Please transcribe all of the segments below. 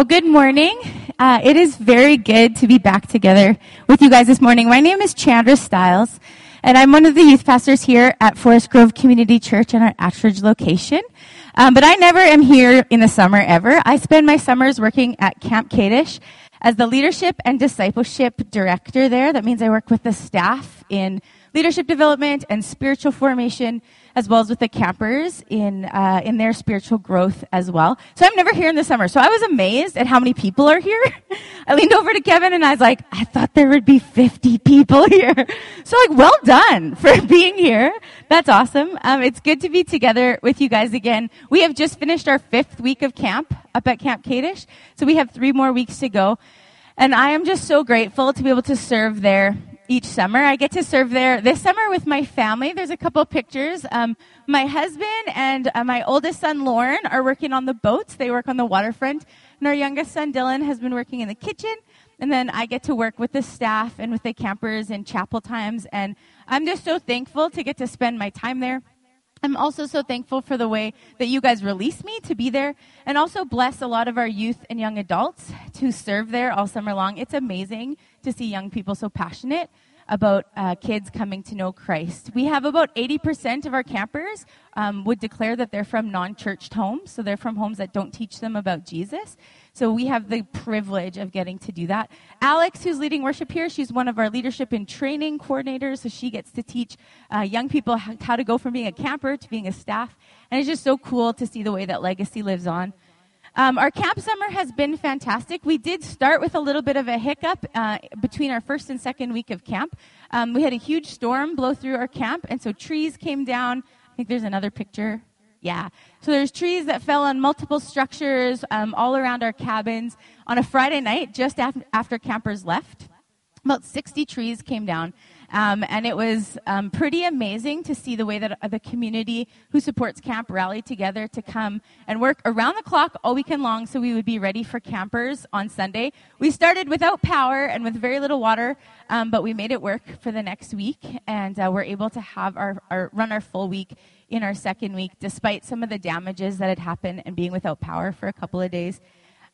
Well, good morning. Uh, it is very good to be back together with you guys this morning. My name is Chandra Stiles, and I'm one of the youth pastors here at Forest Grove Community Church in our Ashridge location. Um, but I never am here in the summer ever. I spend my summers working at Camp Kadesh as the leadership and discipleship director there. That means I work with the staff in leadership development and spiritual formation as well as with the campers in uh, in their spiritual growth as well. So I'm never here in the summer. So I was amazed at how many people are here. I leaned over to Kevin and I was like, I thought there would be 50 people here. So like, well done for being here. That's awesome. Um, it's good to be together with you guys again. We have just finished our fifth week of camp up at Camp Kadesh, so we have three more weeks to go. And I am just so grateful to be able to serve there each summer. I get to serve there this summer with my family. There's a couple pictures. Um, my husband and uh, my oldest son, Lauren, are working on the boats. They work on the waterfront. And our youngest son, Dylan, has been working in the kitchen. And then I get to work with the staff and with the campers in chapel times. And I'm just so thankful to get to spend my time there. I'm also so thankful for the way that you guys release me to be there and also bless a lot of our youth and young adults to serve there all summer long. It's amazing to see young people so passionate about uh, kids coming to know Christ. We have about 80% of our campers um, would declare that they're from non-churched homes, so they're from homes that don't teach them about Jesus. So we have the privilege of getting to do that. Alex, who's leading worship here, she's one of our leadership and training coordinators, so she gets to teach uh, young people how to go from being a camper to being a staff. And it's just so cool to see the way that legacy lives on. Um, our camp summer has been fantastic. We did start with a little bit of a hiccup uh, between our first and second week of camp. Um, we had a huge storm blow through our camp, and so trees came down. I think there's another picture. Yeah. So there's trees that fell on multiple structures um, all around our cabins on a Friday night, just af- after campers left. About 60 trees came down. Um, and it was um, pretty amazing to see the way that uh, the community who supports camp rallied together to come and work around the clock all weekend long so we would be ready for campers on Sunday. We started without power and with very little water, um, but we made it work for the next week, and uh, we're able to have our, our run our full week in our second week, despite some of the damages that had happened and being without power for a couple of days.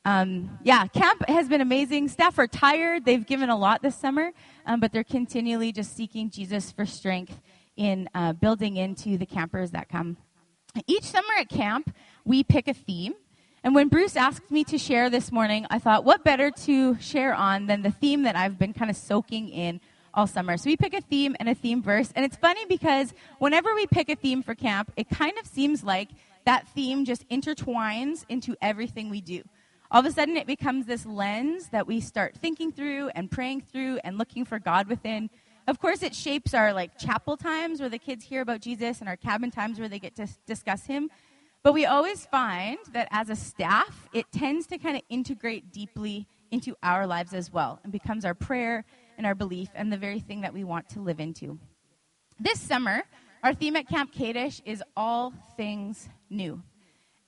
Um, yeah, camp has been amazing. Staff are tired. They've given a lot this summer, um, but they're continually just seeking Jesus for strength in uh, building into the campers that come. Each summer at camp, we pick a theme. And when Bruce asked me to share this morning, I thought, what better to share on than the theme that I've been kind of soaking in all summer. So we pick a theme and a theme verse. And it's funny because whenever we pick a theme for camp, it kind of seems like that theme just intertwines into everything we do all of a sudden it becomes this lens that we start thinking through and praying through and looking for God within. Of course, it shapes our like chapel times where the kids hear about Jesus and our cabin times where they get to discuss him. But we always find that as a staff, it tends to kind of integrate deeply into our lives as well and becomes our prayer and our belief and the very thing that we want to live into. This summer, our theme at Camp Kadesh is all things new.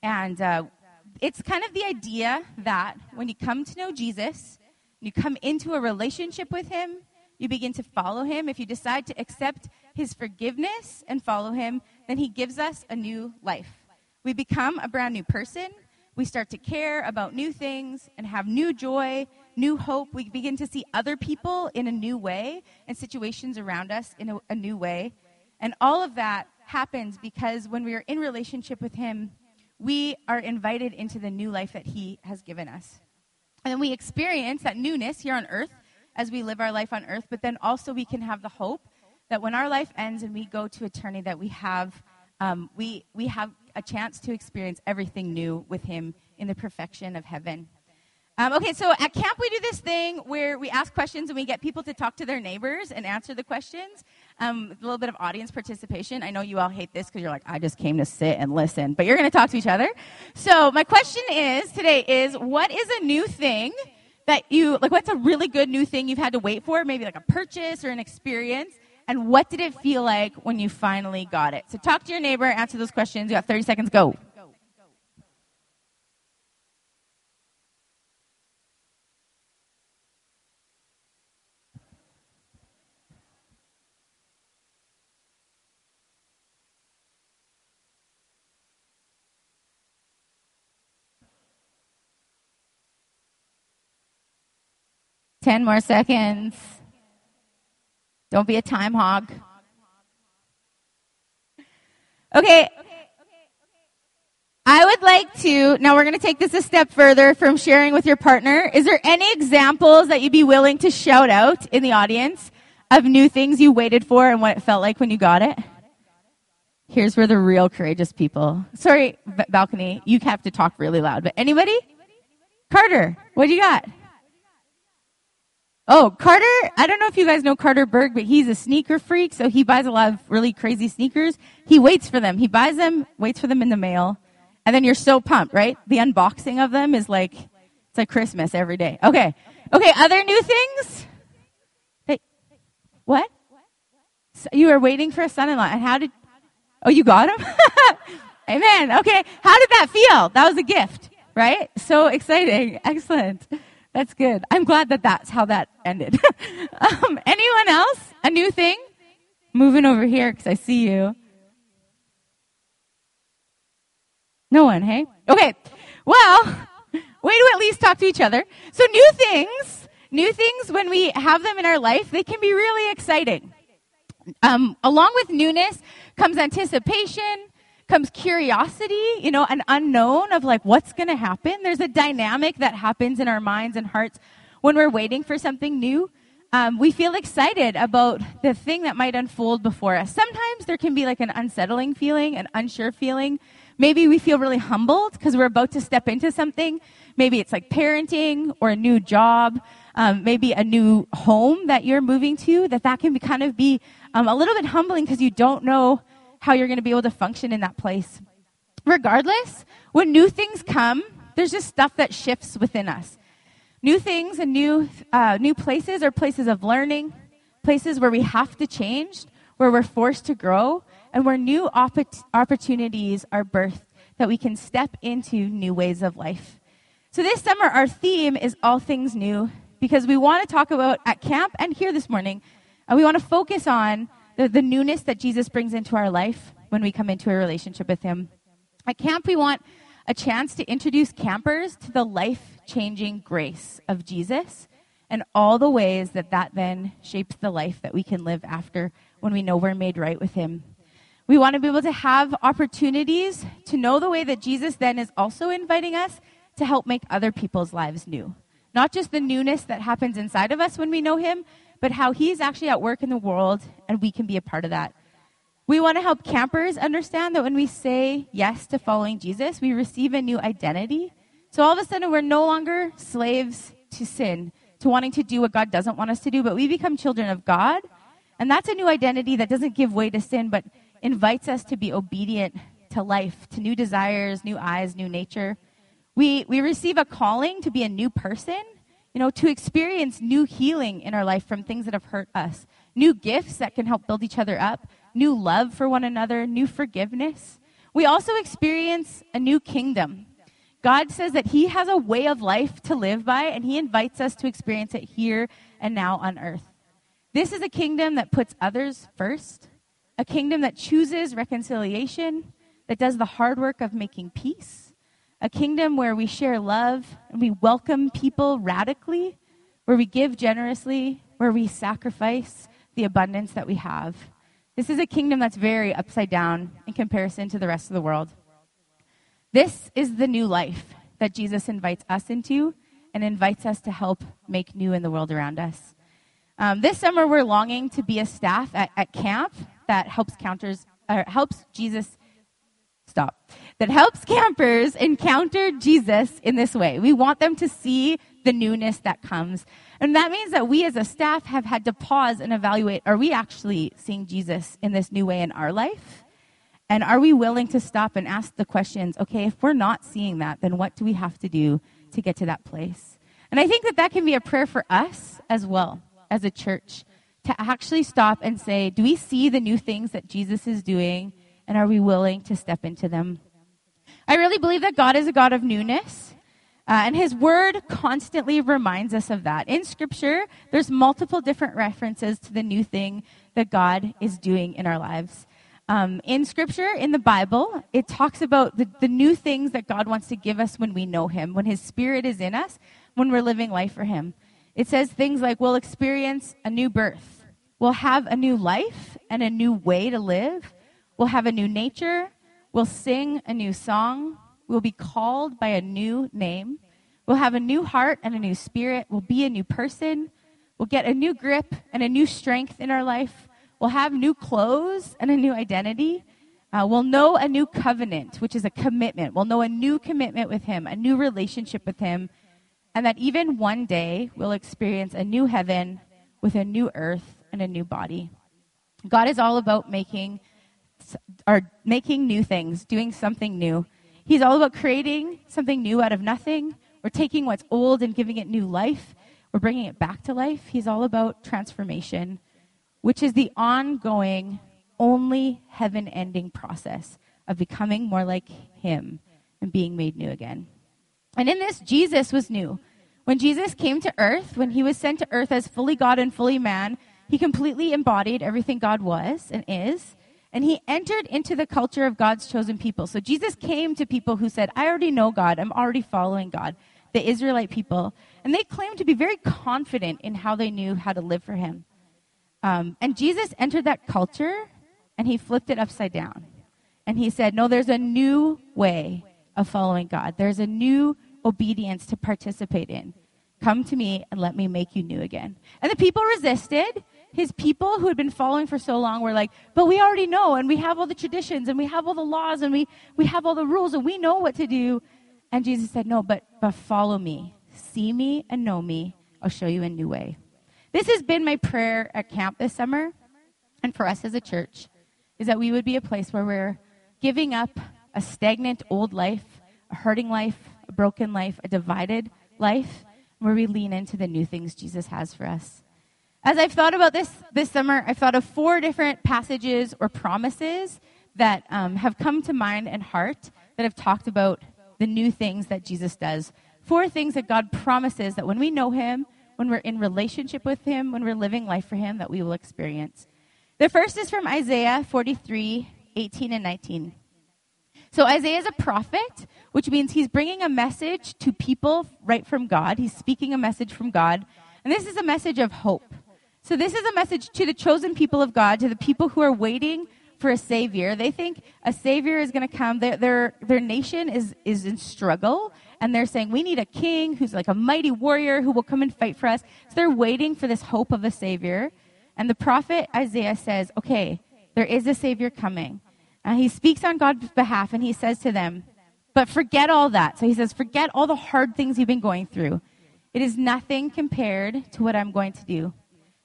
And uh, it's kind of the idea that when you come to know Jesus, you come into a relationship with him, you begin to follow him. If you decide to accept his forgiveness and follow him, then he gives us a new life. We become a brand new person. We start to care about new things and have new joy, new hope. We begin to see other people in a new way and situations around us in a, a new way. And all of that happens because when we are in relationship with him, we are invited into the new life that He has given us. And then we experience that newness here on earth as we live our life on earth, but then also we can have the hope that when our life ends and we go to eternity, that we have, um, we, we have a chance to experience everything new with Him in the perfection of heaven. Um, okay, so at camp we do this thing where we ask questions and we get people to talk to their neighbors and answer the questions. Um, a little bit of audience participation. I know you all hate this because you're like, I just came to sit and listen, but you're going to talk to each other. So my question is today is, what is a new thing that you like? What's a really good new thing you've had to wait for? Maybe like a purchase or an experience. And what did it feel like when you finally got it? So talk to your neighbor, answer those questions. You got 30 seconds. Go. 10 more seconds. Don't be a time hog. Okay. I would like to, now we're going to take this a step further from sharing with your partner. Is there any examples that you'd be willing to shout out in the audience of new things you waited for and what it felt like when you got it? Here's where the real courageous people. Sorry, balcony. You have to talk really loud. But anybody? Carter, what do you got? Oh, Carter, I don't know if you guys know Carter Berg, but he's a sneaker freak, so he buys a lot of really crazy sneakers. He waits for them. He buys them, waits for them in the mail, and then you're so pumped, right? The unboxing of them is like, it's like Christmas every day. Okay. Okay, other new things? Hey, what? So you were waiting for a son-in-law, and how did, oh, you got him? Amen. Okay. How did that feel? That was a gift, right? So exciting. Excellent. That's good. I'm glad that that's how that ended. um, anyone else? A new thing? Moving over here because I see you. No one, hey? Okay. Well, way to at least talk to each other. So new things, new things when we have them in our life, they can be really exciting. Um, along with newness comes anticipation, comes curiosity, you know, an unknown of like what's going to happen. There's a dynamic that happens in our minds and hearts when we're waiting for something new. Um, we feel excited about the thing that might unfold before us. Sometimes there can be like an unsettling feeling, an unsure feeling. Maybe we feel really humbled because we're about to step into something. Maybe it's like parenting or a new job, um, maybe a new home that you're moving to. That that can be kind of be um, a little bit humbling because you don't know how you're going to be able to function in that place. Regardless, when new things come, there's just stuff that shifts within us. New things and new, uh, new places are places of learning, places where we have to change, where we're forced to grow, and where new opp- opportunities are birthed that we can step into new ways of life. So this summer, our theme is all things new because we want to talk about at camp and here this morning, and we want to focus on the, the newness that Jesus brings into our life when we come into a relationship with Him. At camp, we want a chance to introduce campers to the life changing grace of Jesus and all the ways that that then shapes the life that we can live after when we know we're made right with Him. We want to be able to have opportunities to know the way that Jesus then is also inviting us to help make other people's lives new. Not just the newness that happens inside of us when we know Him, but how He's actually at work in the world and we can be a part of that. We want to help campers understand that when we say yes to following Jesus, we receive a new identity. So all of a sudden, we're no longer slaves to sin, to wanting to do what God doesn't want us to do, but we become children of God. And that's a new identity that doesn't give way to sin, but invites us to be obedient to life, to new desires, new eyes, new nature. We, we receive a calling to be a new person you know, to experience new healing in our life from things that have hurt us, new gifts that can help build each other up, new love for one another, new forgiveness. We also experience a new kingdom. God says that He has a way of life to live by, and He invites us to experience it here and now on earth. This is a kingdom that puts others first, a kingdom that chooses reconciliation, that does the hard work of making peace a kingdom where we share love and we welcome people radically, where we give generously, where we sacrifice the abundance that we have. This is a kingdom that's very upside down in comparison to the rest of the world. This is the new life that Jesus invites us into and invites us to help make new in the world around us. Um, this summer, we're longing to be a staff at, at camp that helps counters, or helps Jesus stop, that helps campers encounter Jesus in this way. We want them to see the newness that comes. And that means that we as a staff have had to pause and evaluate are we actually seeing Jesus in this new way in our life? And are we willing to stop and ask the questions, okay, if we're not seeing that, then what do we have to do to get to that place? And I think that that can be a prayer for us as well, as a church, to actually stop and say, do we see the new things that Jesus is doing? And are we willing to step into them? I really believe that God is a God of newness. Uh, and his word constantly reminds us of that. In scripture, there's multiple different references to the new thing that God is doing in our lives. Um, in scripture, in the Bible, it talks about the, the new things that God wants to give us when we know him, when his spirit is in us, when we're living life for him. It says things like we'll experience a new birth, we'll have a new life and a new way to live, we'll have a new nature, we'll sing a new song, we'll be called by a new name, we'll have a new heart and a new spirit, we'll be a new person, we'll get a new grip and a new strength in our life, we'll have new clothes and a new identity. Uh, we'll know a new covenant, which is a commitment. We'll know a new commitment with Him, a new relationship with Him, and that even one day we'll experience a new heaven with a new earth and a new body. God is all about making or making new things, doing something new. He's all about creating something new out of nothing. We're taking what's old and giving it new life. We're bringing it back to life. He's all about transformation, which is the ongoing, only heaven ending process of becoming more like Him and being made new again. And in this, Jesus was new. When Jesus came to earth, when he was sent to earth as fully God and fully man, he completely embodied everything God was and is. And he entered into the culture of God's chosen people. So Jesus came to people who said, I already know God. I'm already following God. The Israelite people. And they claimed to be very confident in how they knew how to live for him. Um, and Jesus entered that culture and he flipped it upside down. And he said, No, there's a new way of following God. There's a new obedience to participate in. Come to me and let me make you new again. And the people resisted. His people who had been following for so long were like, but we already know, and we have all the traditions, and we have all the laws, and we, we have all the rules, and we know what to do. And Jesus said, no, but, but follow me. See me and know me. I'll show you a new way. This has been my prayer at camp this summer, and for us as a church, is that we would be a place where we're giving up a stagnant old life, a hurting life, a broken life, a divided life, where we lean into the new things Jesus has for us. As I've thought about this this summer, I've thought of four different passages or promises that um, have come to mind and heart that have talked about the new things that Jesus does. Four things that God promises that when we know Him, when we're in relationship with Him, when we're living life for Him, that we will experience. The first is from Isaiah 43, 18 and 19. So Isaiah is a prophet, which means he's bringing a message to people right from God. He's speaking a message from God. And this is a message of hope. So this is a message to the chosen people of God, to the people who are waiting for a savior. They think a savior is going to come. Their, their, their nation is, is in struggle. And they're saying, we need a king who's like a mighty warrior who will come and fight for us. So they're waiting for this hope of a savior. And the prophet Isaiah says, okay, there is a savior coming. And he speaks on God's behalf and he says to them, but forget all that. So he says, forget all the hard things you've been going through. It is nothing compared to what I'm going to do.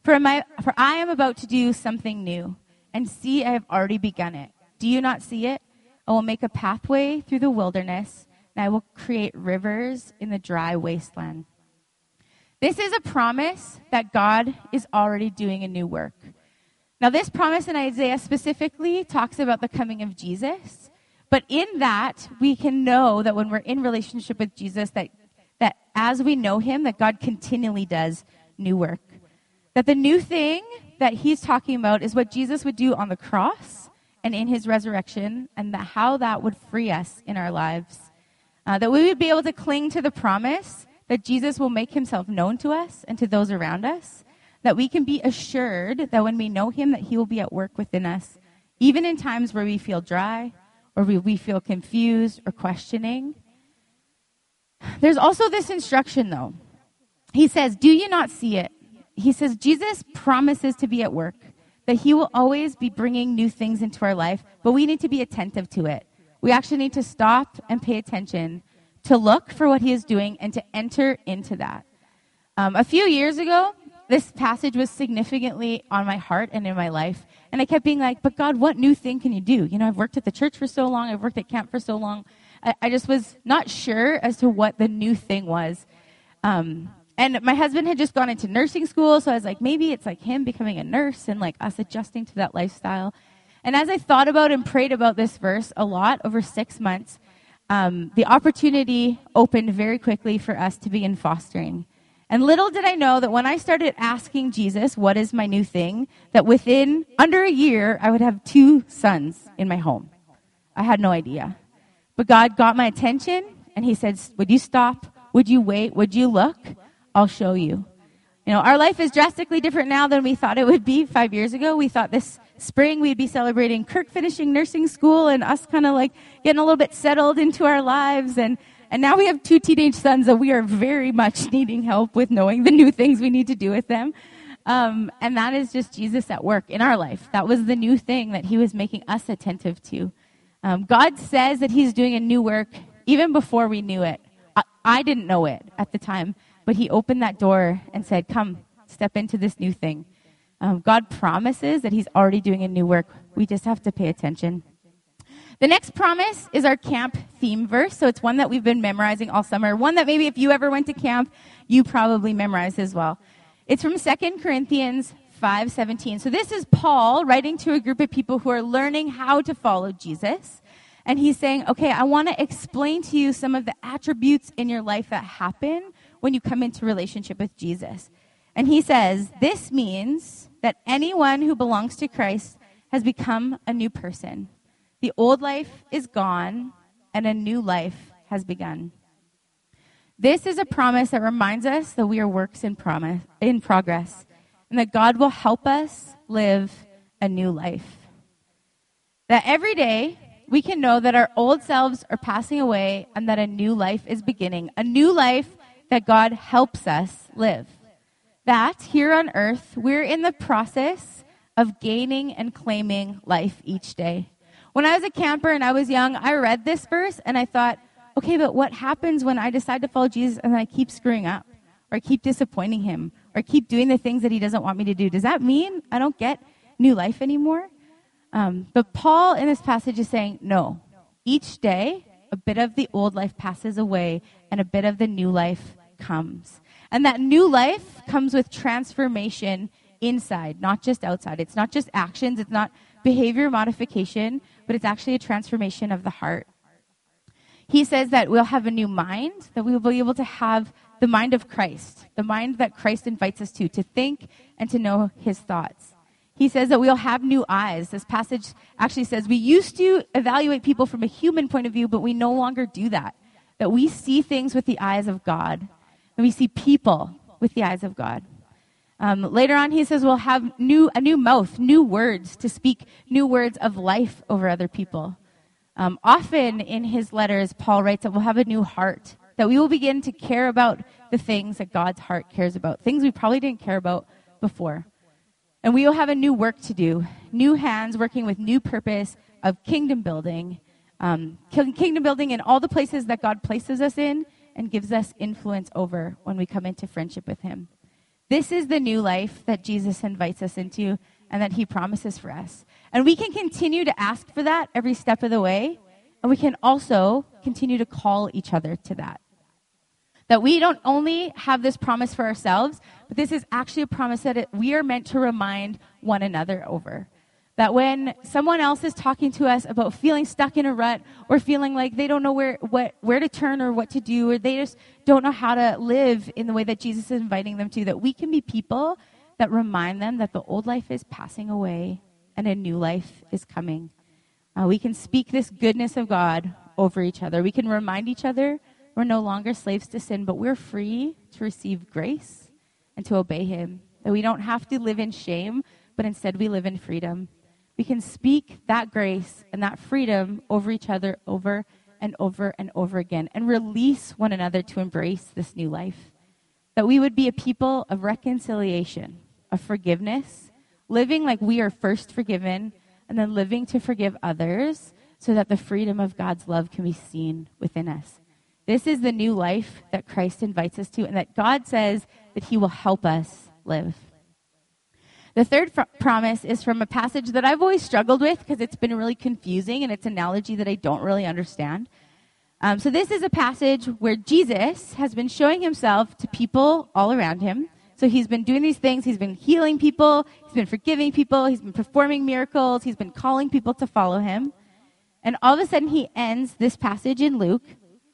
For, my, for I am about to do something new. And see, I have already begun it. Do you not see it? I will make a pathway through the wilderness, and I will create rivers in the dry wasteland. This is a promise that God is already doing a new work. Now, this promise in Isaiah specifically talks about the coming of Jesus. But in that, we can know that when we're in relationship with Jesus, that, that as we know him, that God continually does new work. That the new thing that he's talking about is what Jesus would do on the cross and in his resurrection, and that how that would free us in our lives. Uh, that we would be able to cling to the promise that Jesus will make himself known to us and to those around us that we can be assured that when we know Him, that He will be at work within us, even in times where we feel dry or we, we feel confused or questioning. There's also this instruction, though. He says, Do you not see it? He says, Jesus promises to be at work, that He will always be bringing new things into our life, but we need to be attentive to it. We actually need to stop and pay attention to look for what He is doing and to enter into that. Um, a few years ago, this passage was significantly on my heart and in my life. And I kept being like, but God, what new thing can you do? You know, I've worked at the church for so long, I've worked at camp for so long. I, I just was not sure as to what the new thing was. Um, and my husband had just gone into nursing school, so I was like, maybe it's like him becoming a nurse and like us adjusting to that lifestyle. And as I thought about and prayed about this verse a lot over six months, um, the opportunity opened very quickly for us to begin fostering. And little did I know that when I started asking Jesus, what is my new thing, that within under a year, I would have two sons in my home. I had no idea. But God got my attention and he said, would you stop? Would you wait? Would you look? I'll show you. You know, our life is drastically different now than we thought it would be five years ago. We thought this spring we'd be celebrating Kirk finishing nursing school and us kind of like getting a little bit settled into our lives. And, and now we have two teenage sons that we are very much needing help with knowing the new things we need to do with them. Um, and that is just Jesus at work in our life. That was the new thing that he was making us attentive to. Um, God says that he's doing a new work even before we knew it. I, I didn't know it at the time. But he opened that door and said, Come, step into this new thing. Um, God promises that he's already doing a new work. We just have to pay attention. The next promise is our camp theme verse. So it's one that we've been memorizing all summer. One that maybe if you ever went to camp, you probably memorized as well. It's from 2 Corinthians 5:17. So this is Paul writing to a group of people who are learning how to follow Jesus. And he's saying, "Okay, I want to explain to you some of the attributes in your life that happen when you come into relationship with Jesus. And he says, This means that anyone who belongs to Christ has become a new person. The old life is gone, and a new life has begun. This is a promise that reminds us that we are works in, promise, in progress and that God will help us live a new life. That every day we can know that our old selves are passing away and that a new life is beginning. A new life that God helps us live. That here on earth, we're in the process of gaining and claiming life each day. When I was a camper and I was young, I read this verse and I thought, okay, but what happens when I decide to follow Jesus and I keep screwing up or keep disappointing him or keep doing the things that he doesn't want me to do? Does that mean I don't get new life anymore? Um, but Paul in this passage is saying, no. Each day, a bit of the old life passes away and a bit of the new life comes. And that new life comes with transformation inside, not just outside. It's not just actions, it's not behavior modification, but it's actually a transformation of the heart. He says that we'll have a new mind, that we will be able to have the mind of Christ, the mind that Christ invites us to, to think and to know his thoughts. He says that we'll have new eyes. This passage actually says we used to evaluate people from a human point of view, but we no longer do that. That we see things with the eyes of God and we see people with the eyes of God. Um, later on, he says we'll have new, a new mouth, new words to speak new words of life over other people. Um, often in his letters, Paul writes that we'll have a new heart, that we will begin to care about the things that God's heart cares about, things we probably didn't care about before. And we will have a new work to do, new hands working with new purpose of kingdom building, um, kingdom building in all the places that God places us in, and gives us influence over when we come into friendship with Him. This is the new life that Jesus invites us into and that He promises for us. And we can continue to ask for that every step of the way, and we can also continue to call each other to that. That we don't only have this promise for ourselves, but this is actually a promise that it, we are meant to remind one another over. That when someone else is talking to us about feeling stuck in a rut or feeling like they don't know where, what, where to turn or what to do, or they just don't know how to live in the way that Jesus is inviting them to, that we can be people that remind them that the old life is passing away and a new life is coming. Uh, we can speak this goodness of God over each other. We can remind each other we're no longer slaves to sin, but we're free to receive grace and to obey Him. That we don't have to live in shame, but instead we live in freedom we can speak that grace and that freedom over each other over and over and over again and release one another to embrace this new life. That we would be a people of reconciliation, of forgiveness, living like we are first forgiven, and then living to forgive others so that the freedom of God's love can be seen within us. This is the new life that Christ invites us to, and that God says that He will help us live. The third fr- promise is from a passage that I've always struggled with because it's been really confusing and it's an analogy that I don't really understand. Um, so, this is a passage where Jesus has been showing himself to people all around him. So, he's been doing these things. He's been healing people. He's been forgiving people. He's been performing miracles. He's been calling people to follow him. And all of a sudden, he ends this passage in Luke.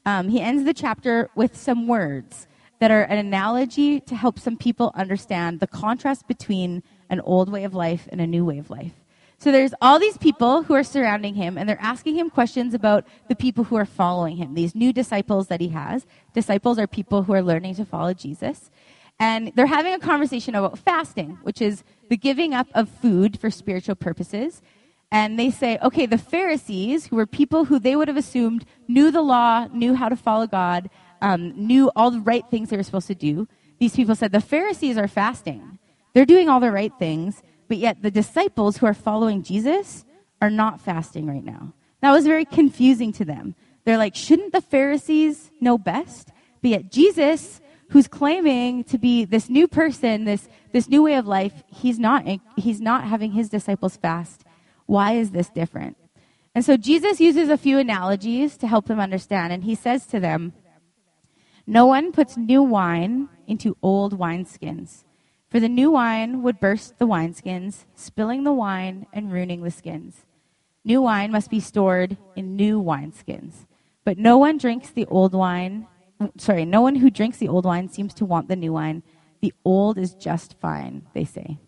Um, he ends the chapter with some words that are an analogy to help some people understand the contrast between an old way of life and a new way of life. So there's all these people who are surrounding him and they're asking him questions about the people who are following him, these new disciples that he has. Disciples are people who are learning to follow Jesus. And they're having a conversation about fasting, which is the giving up of food for spiritual purposes. And they say, okay, the Pharisees, who were people who they would have assumed knew the law, knew how to follow God, um, knew all the right things they were supposed to do, these people said, the Pharisees are fasting. They're doing all the right things, but yet the disciples who are following Jesus are not fasting right now. That was very confusing to them. They're like, shouldn't the Pharisees know best? But yet Jesus, who's claiming to be this new person, this, this new way of life, he's not, he's not having his disciples fast. Why is this different? And so Jesus uses a few analogies to help them understand. And he says to them, No one puts new wine into old wineskins. For the new wine would burst the wineskins, spilling the wine and ruining the skins. New wine must be stored in new wineskins. But no one drinks the old wine. Sorry, no one who drinks the old wine seems to want the new wine. The old is just fine, they say.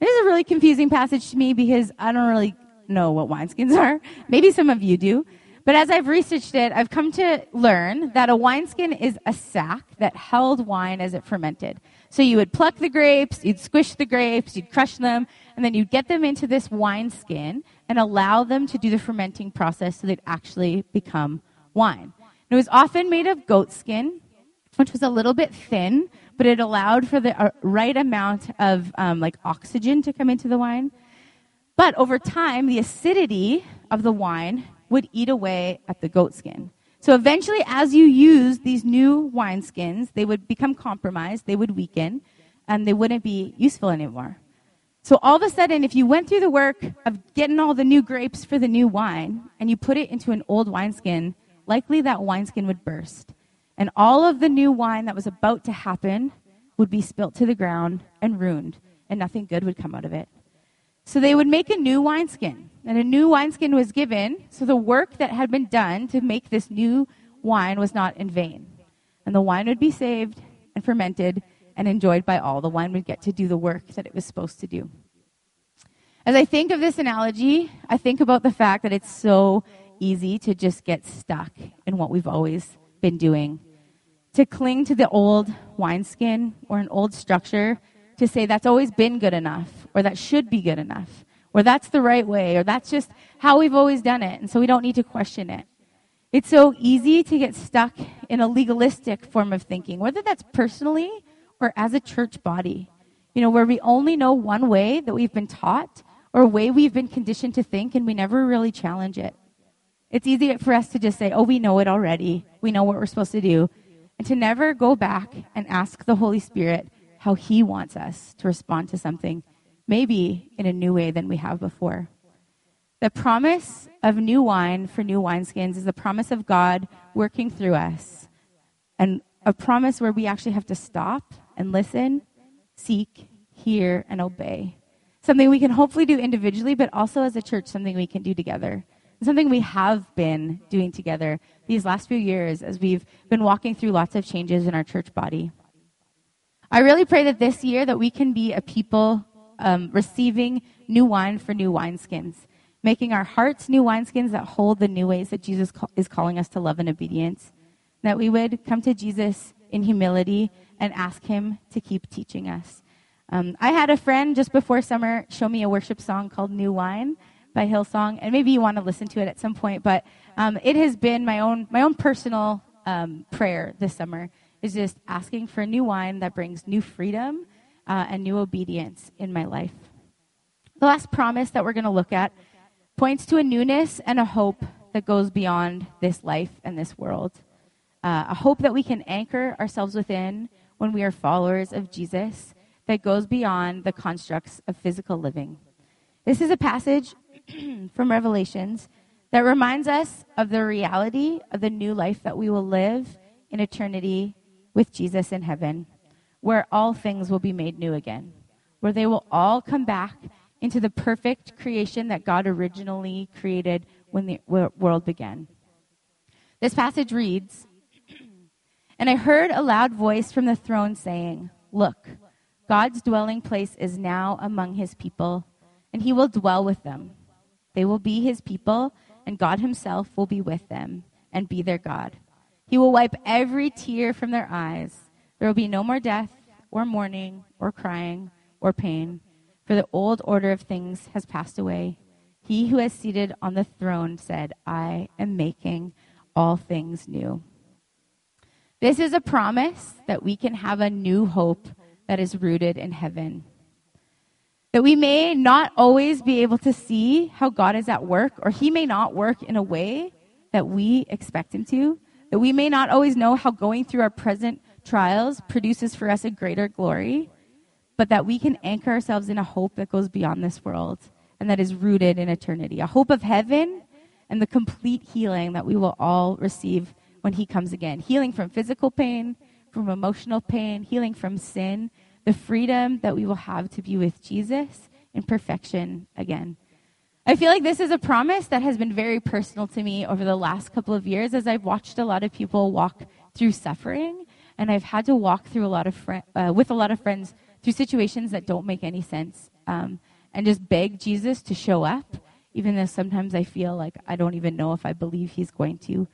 This is a really confusing passage to me because I don't really know what wineskins are. Maybe some of you do. But as I've researched it, I've come to learn that a wineskin is a sack that held wine as it fermented. So you would pluck the grapes, you'd squish the grapes, you'd crush them, and then you'd get them into this wine skin and allow them to do the fermenting process so they'd actually become wine. And it was often made of goat skin, which was a little bit thin, but it allowed for the uh, right amount of um, like oxygen to come into the wine. But over time, the acidity of the wine would eat away at the goat skin. So eventually, as you use these new wineskins, they would become compromised, they would weaken, and they wouldn't be useful anymore. So all of a sudden, if you went through the work of getting all the new grapes for the new wine and you put it into an old wineskin, likely that wineskin would burst. And all of the new wine that was about to happen would be spilt to the ground and ruined, and nothing good would come out of it. So they would make a new wineskin, and a new wineskin was given, so the work that had been done to make this new wine was not in vain. And the wine would be saved and fermented and enjoyed by all. The wine would get to do the work that it was supposed to do. As I think of this analogy, I think about the fact that it's so easy to just get stuck in what we've always been doing. To cling to the old wineskin or an old structure to say that's always been good enough or that should be good enough or that's the right way or that's just how we've always done it and so we don't need to question it. It's so easy to get stuck in a legalistic form of thinking, whether that's personally or as a church body. You know, where we only know one way that we've been taught or a way we've been conditioned to think and we never really challenge it. It's easy for us to just say, oh, we know it already. We know what we're supposed to do. And to never go back and ask the Holy Spirit, how He wants us to respond to something, maybe in a new way than we have before. The promise of new wine for new wineskins is the promise of God working through us, and a promise where we actually have to stop and listen, seek, hear, and obey. Something we can hopefully do individually, but also as a church, something we can do together. something we have been doing together these last few years as we've been walking through lots of changes in our church body. I really pray that this year that we can be a people um, receiving new wine for new wineskins, making our hearts new wineskins that hold the new ways that Jesus is calling us to love and obedience. That we would come to Jesus in humility and ask Him to keep teaching us. Um, I had a friend just before summer show me a worship song called New Wine by Hillsong, and maybe you want to listen to it at some point. But um, it has been my own my own personal um, prayer this summer is just asking for new wine that brings new freedom uh, and new obedience in my life. The last promise that we're going to look at points to a newness and a hope that goes beyond this life and this world. Uh, a hope that we can anchor ourselves within when we are followers of Jesus that goes beyond the constructs of physical living. This is a passage from Revelations that reminds us of the reality of the new life that we will live in eternity with Jesus in heaven, where all things will be made new again, where they will all come back into the perfect creation that God originally created when the world began. This passage reads And I heard a loud voice from the throne saying, Look, God's dwelling place is now among his people, and he will dwell with them. They will be his people, and God himself will be with them and be their God. He will wipe every tear from their eyes. There will be no more death, or mourning, or crying, or pain, for the old order of things has passed away. He who is seated on the throne said, I am making all things new. This is a promise that we can have a new hope that is rooted in heaven. That we may not always be able to see how God is at work, or He may not work in a way that we expect Him to. That we may not always know how going through our present trials produces for us a greater glory, but that we can anchor ourselves in a hope that goes beyond this world and that is rooted in eternity. A hope of heaven and the complete healing that we will all receive when He comes again. Healing from physical pain, from emotional pain, healing from sin, the freedom that we will have to be with Jesus in perfection again. I feel like this is a promise that has been very personal to me over the last couple of years as I've watched a lot of people walk through suffering and I've had to walk through a lot of fr- uh, with a lot of friends through situations that don't make any sense. Um, and just beg Jesus to show up, even though sometimes I feel like I don't even know if I believe he's going to.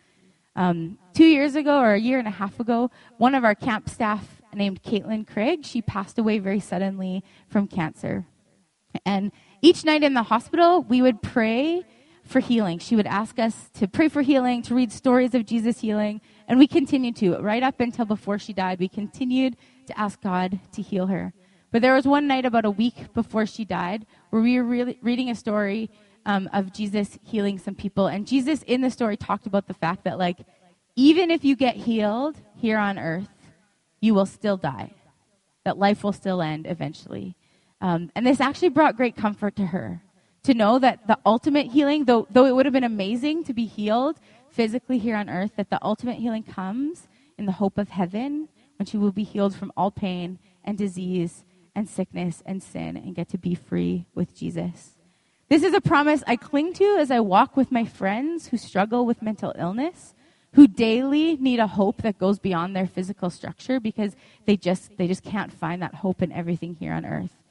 Um, two years ago, or a year and a half ago, one of our camp staff named Caitlin Craig, she passed away very suddenly from cancer. And each night in the hospital, we would pray for healing. She would ask us to pray for healing, to read stories of Jesus healing, and we continued to. Right up until before she died, we continued to ask God to heal her. But there was one night about a week before she died where we were reading a story um, of Jesus healing some people. And Jesus in the story talked about the fact that, like, even if you get healed here on earth, you will still die. That life will still end eventually. Um, and this actually brought great comfort to her to know that the ultimate healing, though, though it would have been amazing to be healed physically here on earth, that the ultimate healing comes in the hope of heaven when she will be healed from all pain and disease and sickness and sin and get to be free with Jesus. This is a promise I cling to as I walk with my friends who struggle with mental illness, who daily need a hope that goes beyond their physical structure because they just they just can't find that hope in everything here on earth.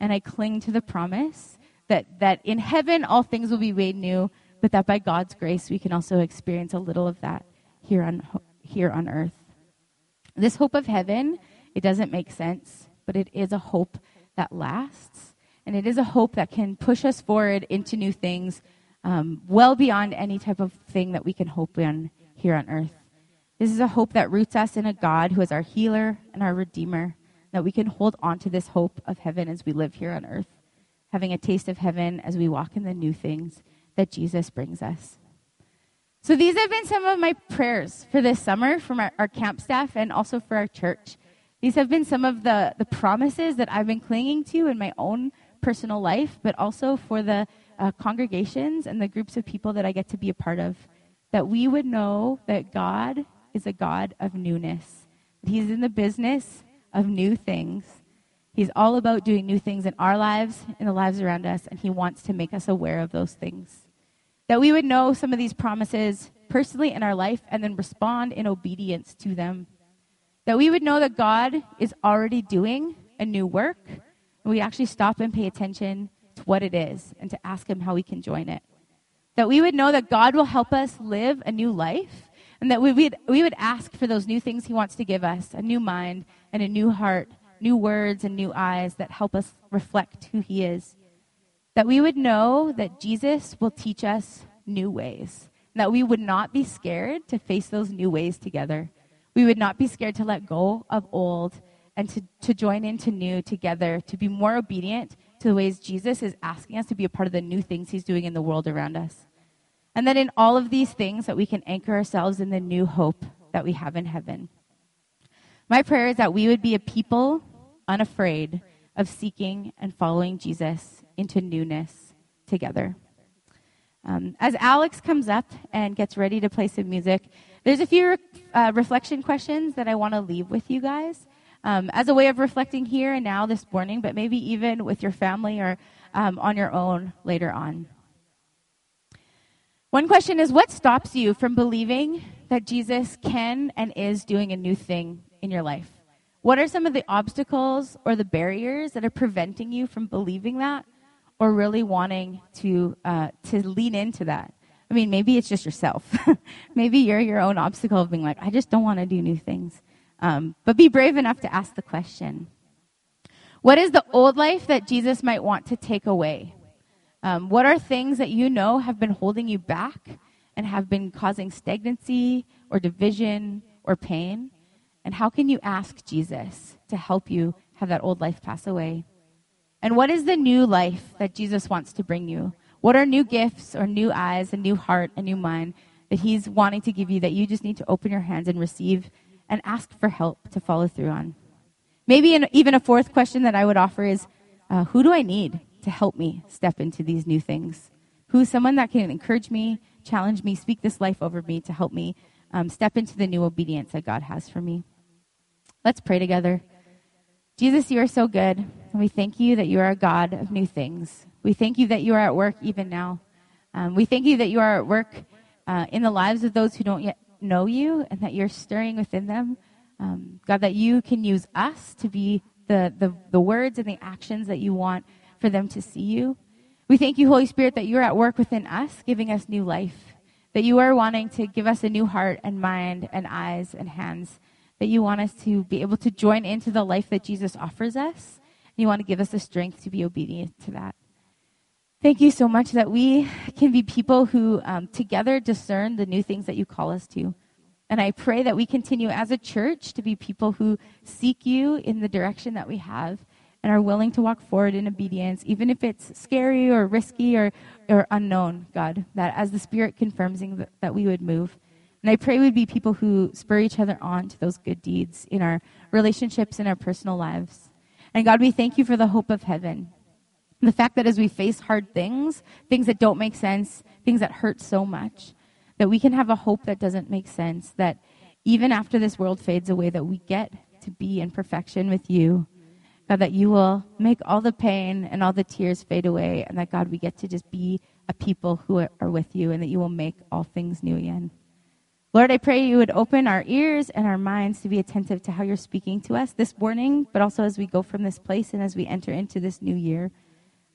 And I cling to the promise that that in heaven all things will be made new, but that by God's grace we can also experience a little of that here on here on earth. This hope of heaven, it doesn't make sense but it is a hope that lasts. And it is a hope that can push us forward into new things um, well beyond any type of thing that we can hope in here on earth. This is a hope that roots us in a God who is our healer and our redeemer, that we can hold on to this hope of heaven as we live here on earth, having a taste of heaven as we walk in the new things that Jesus brings us. So, these have been some of my prayers for this summer from our, our camp staff and also for our church. These have been some of the, the promises that I've been clinging to in my own personal life, but also for the uh, congregations and the groups of people that I get to be a part of. That we would know that God is a God of newness, He's in the business of new things. He's all about doing new things in our lives, in the lives around us, and He wants to make us aware of those things. That we would know some of these promises personally in our life and then respond in obedience to them. That we would know that God is already doing a new work, and we actually stop and pay attention to what it is and to ask Him how we can join it. That we would know that God will help us live a new life, and that we would, we would ask for those new things He wants to give us a new mind and a new heart, new words and new eyes that help us reflect who He is. That we would know that Jesus will teach us new ways, that we would not be scared to face those new ways together we would not be scared to let go of old and to, to join into new together, to be more obedient to the ways Jesus is asking us to be a part of the new things he's doing in the world around us. And that in all of these things that we can anchor ourselves in the new hope that we have in heaven. My prayer is that we would be a people unafraid of seeking and following Jesus into newness together. Um, as Alex comes up and gets ready to play some music, there's a few uh, reflection questions that I want to leave with you guys um, as a way of reflecting here and now this morning, but maybe even with your family or um, on your own later on. One question is What stops you from believing that Jesus can and is doing a new thing in your life? What are some of the obstacles or the barriers that are preventing you from believing that or really wanting to, uh, to lean into that? I mean, maybe it's just yourself. maybe you're your own obstacle of being like, I just don't want to do new things. Um, but be brave enough to ask the question. What is the old life that Jesus might want to take away? Um, what are things that you know have been holding you back and have been causing stagnancy or division or pain? And how can you ask Jesus to help you have that old life pass away? And what is the new life that Jesus wants to bring you? What are new gifts or new eyes, a new heart, a new mind that He's wanting to give you that you just need to open your hands and receive and ask for help to follow through on? Maybe an, even a fourth question that I would offer is uh, who do I need to help me step into these new things? Who's someone that can encourage me, challenge me, speak this life over me to help me um, step into the new obedience that God has for me? Let's pray together. Jesus, you are so good, and we thank you that you are a God of new things. We thank you that you are at work even now. Um, we thank you that you are at work uh, in the lives of those who don't yet know you and that you're stirring within them. Um, God, that you can use us to be the, the, the words and the actions that you want for them to see you. We thank you, Holy Spirit, that you're at work within us, giving us new life, that you are wanting to give us a new heart and mind and eyes and hands, that you want us to be able to join into the life that Jesus offers us. And you want to give us the strength to be obedient to that. Thank you so much that we can be people who um, together discern the new things that you call us to. And I pray that we continue as a church to be people who seek you in the direction that we have and are willing to walk forward in obedience, even if it's scary or risky or, or unknown, God, that as the Spirit confirms that we would move. And I pray we'd be people who spur each other on to those good deeds in our relationships, in our personal lives. And God, we thank you for the hope of heaven the fact that as we face hard things, things that don't make sense, things that hurt so much, that we can have a hope that doesn't make sense, that even after this world fades away, that we get to be in perfection with you. God, that you will make all the pain and all the tears fade away, and that, God, we get to just be a people who are with you, and that you will make all things new again. Lord, I pray you would open our ears and our minds to be attentive to how you're speaking to us this morning, but also as we go from this place and as we enter into this new year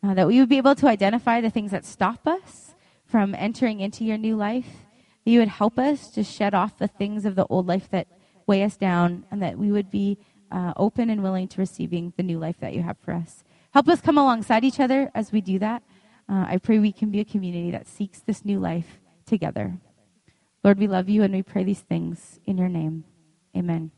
uh, that we would be able to identify the things that stop us from entering into your new life. That you would help us to shed off the things of the old life that weigh us down, and that we would be uh, open and willing to receiving the new life that you have for us. Help us come alongside each other as we do that. Uh, I pray we can be a community that seeks this new life together. Lord, we love you and we pray these things in your name. Amen.